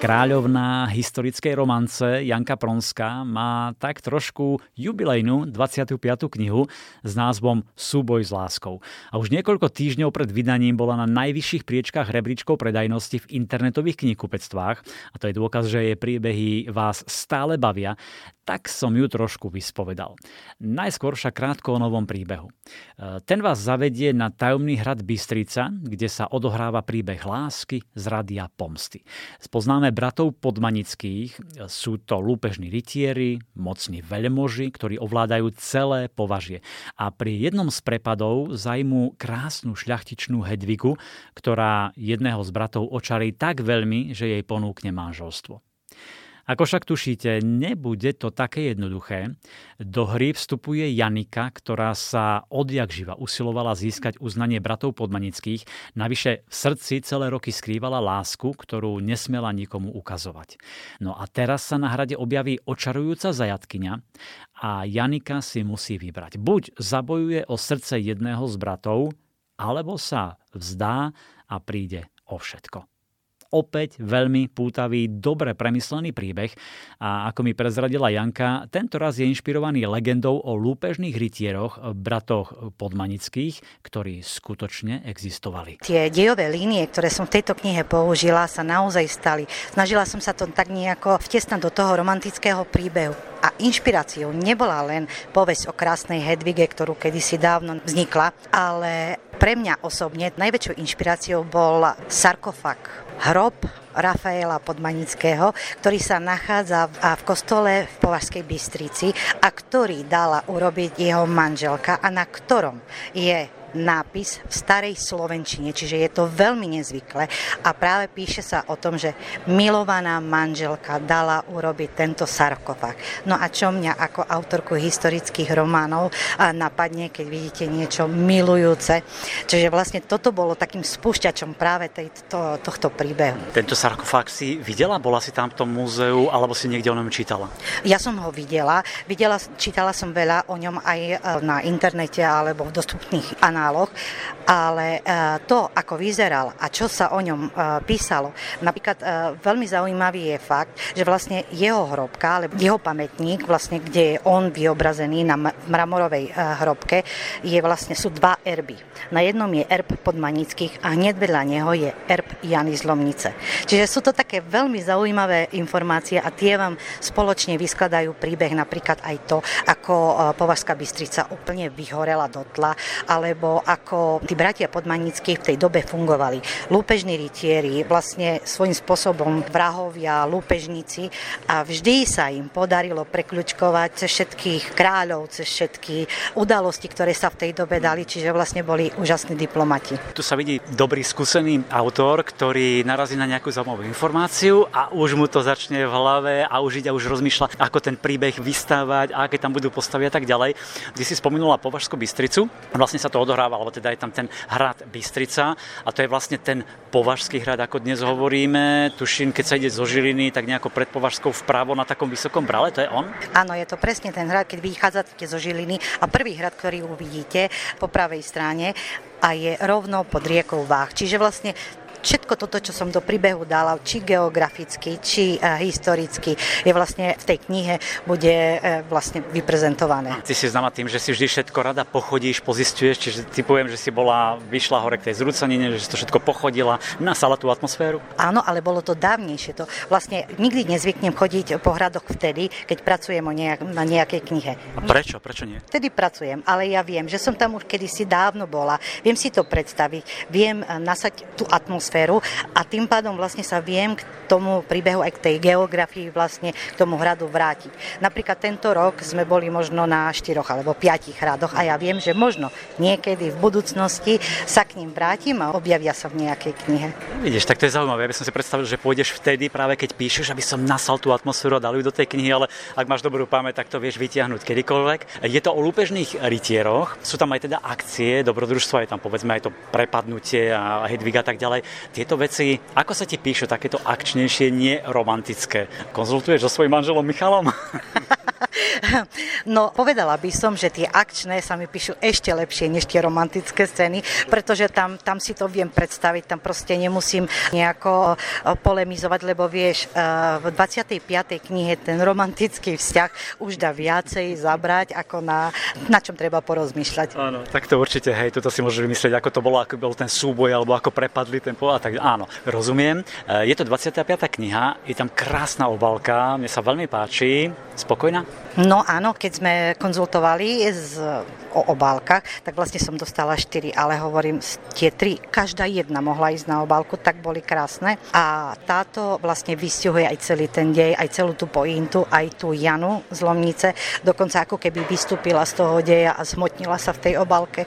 Kráľovná historickej romance Janka Pronská má tak trošku jubilejnú 25. knihu s názvom Súboj s láskou. A už niekoľko týždňov pred vydaním bola na najvyšších priečkách rebríčkov predajnosti v internetových knihkupectvách a to je dôkaz, že jej príbehy vás stále bavia tak som ju trošku vyspovedal. Najskôr však krátko o novom príbehu. E, ten vás zavedie na tajomný hrad Bystrica, kde sa odohráva príbeh lásky, zrady a pomsty. Spoznáme bratov podmanických, sú to lúpežní rytieri, mocní veľmoži, ktorí ovládajú celé považie. A pri jednom z prepadov zajmú krásnu šľachtičnú Hedvigu, ktorá jedného z bratov očarí tak veľmi, že jej ponúkne manželstvo. Ako však tušíte, nebude to také jednoduché. Do hry vstupuje Janika, ktorá sa odjak živa usilovala získať uznanie bratov podmanických, navyše v srdci celé roky skrývala lásku, ktorú nesmela nikomu ukazovať. No a teraz sa na hrade objaví očarujúca zajatkyňa a Janika si musí vybrať. Buď zabojuje o srdce jedného z bratov, alebo sa vzdá a príde o všetko opäť veľmi pútavý, dobre premyslený príbeh a ako mi prezradila Janka, tento raz je inšpirovaný legendou o lúpežných rytieroch, bratoch podmanických, ktorí skutočne existovali. Tie dejové línie, ktoré som v tejto knihe použila, sa naozaj stali. Snažila som sa to tak nejako vtesnať do toho romantického príbehu. A inšpiráciou nebola len povesť o krásnej Hedvige, ktorú kedysi dávno vznikla, ale pre mňa osobne najväčšou inšpiráciou bol sarkofag hrob Rafaela Podmanického, ktorý sa nachádza v kostole v Považskej Bystrici a ktorý dala urobiť jeho manželka a na ktorom je nápis v starej slovenčine, čiže je to veľmi nezvyklé a práve píše sa o tom, že milovaná manželka dala urobiť tento sarkofag. No a čo mňa ako autorku historických románov napadne, keď vidíte niečo milujúce. Čiže vlastne toto bolo takým spúšťačom práve tejto, tohto príbehu. Tento sarkofág si videla? Bola si tam v tom múzeu alebo si niekde o ňom čítala? Ja som ho videla. videla čítala som veľa o ňom aj e, na internete alebo v dostupných analýzach kanáloch, ale e, to, ako vyzeral a čo sa o ňom e, písalo, napríklad e, veľmi zaujímavý je fakt, že vlastne jeho hrobka, alebo jeho pamätník, vlastne, kde je on vyobrazený na mramorovej hrobke, je vlastne, sú dva erby. Na jednom je erb podmanických a hneď vedľa neho je erb Jany Zlomnice. Čiže sú to také veľmi zaujímavé informácie a tie vám spoločne vyskladajú príbeh napríklad aj to, ako Považská Bystrica úplne vyhorela do tla, ako tí bratia podmanickí v tej dobe fungovali. Lúpežní rytieri, vlastne svojím spôsobom vrahovia, lúpežníci a vždy sa im podarilo prekľučkovať cez všetkých kráľov, cez všetky udalosti, ktoré sa v tej dobe dali, čiže vlastne boli úžasní diplomati. Tu sa vidí dobrý skúsený autor, ktorý narazí na nejakú zaujímavú informáciu a už mu to začne v hlave a už ide už rozmýšľa, ako ten príbeh vystávať a aké tam budú postavy a tak ďalej. Ty si spomenula Považskú Bystricu, vlastne sa to odohrá odohráva, alebo teda je tam ten hrad Bystrica a to je vlastne ten považský hrad, ako dnes hovoríme. Tuším, keď sa ide zo Žiliny, tak nejako pred Považskou vpravo na takom vysokom brale, to je on? Áno, je to presne ten hrad, keď vychádzate zo Žiliny a prvý hrad, ktorý uvidíte po pravej strane a je rovno pod riekou Váh. Čiže vlastne všetko toto, čo som do príbehu dala, či geograficky, či uh, historicky, je vlastne v tej knihe bude uh, vlastne vyprezentované. Ty si známa tým, že si vždy všetko rada pochodíš, pozistuješ, čiže ty poviem, že si bola, vyšla hore k tej zrúcanine, že si to všetko pochodila, nasala tú atmosféru. Áno, ale bolo to dávnejšie. To vlastne nikdy nezvyknem chodiť po hradoch vtedy, keď pracujem o nejak, na nejakej knihe. A prečo? Prečo nie? Vtedy pracujem, ale ja viem, že som tam už kedysi dávno bola. Viem si to predstaviť, viem eh, nasať tú atmosféru atmosféru a tým pádom vlastne sa viem k tomu príbehu aj k tej geografii vlastne k tomu hradu vrátiť. Napríklad tento rok sme boli možno na štyroch alebo piatich hradoch a ja viem, že možno niekedy v budúcnosti sa k ním vrátim a objavia sa v nejakej knihe. Vidíš, tak to je zaujímavé. Ja by som si predstavil, že pôjdeš vtedy práve keď píšeš, aby som nasal tú atmosféru a dal ju do tej knihy, ale ak máš dobrú pamäť, tak to vieš vytiahnuť kedykoľvek. Je to o lúpežných rytieroch, sú tam aj teda akcie, dobrodružstva, je tam povedzme aj to prepadnutie a Hedviga a tak ďalej. Tieto veci, ako sa ti píšu takéto akčnejšie, neromantické? Konzultuješ so svojím manželom Michalom? No, povedala by som, že tie akčné sa mi píšu ešte lepšie než tie romantické scény, pretože tam, tam si to viem predstaviť, tam proste nemusím nejako eh, polemizovať, lebo vieš, eh, v 25. knihe ten romantický vzťah už dá viacej zabrať, ako na, na čom treba porozmýšľať. Áno, tak to určite, hej, toto si môžeš vymyslieť, ako to bolo, ako bol ten súboj, alebo ako prepadli ten pol, tak áno, rozumiem. Eh, je to 25. kniha, je tam krásna obálka, mne sa veľmi páči. Spokojná? No áno, keď sme konzultovali z, o obálkach, tak vlastne som dostala 4, ale hovorím, tie tri, každá jedna mohla ísť na obálku, tak boli krásne. A táto vlastne vystihuje aj celý ten dej, aj celú tú pointu, aj tú Janu z Lomnice, dokonca ako keby vystúpila z toho deja a zmotnila sa v tej obálke.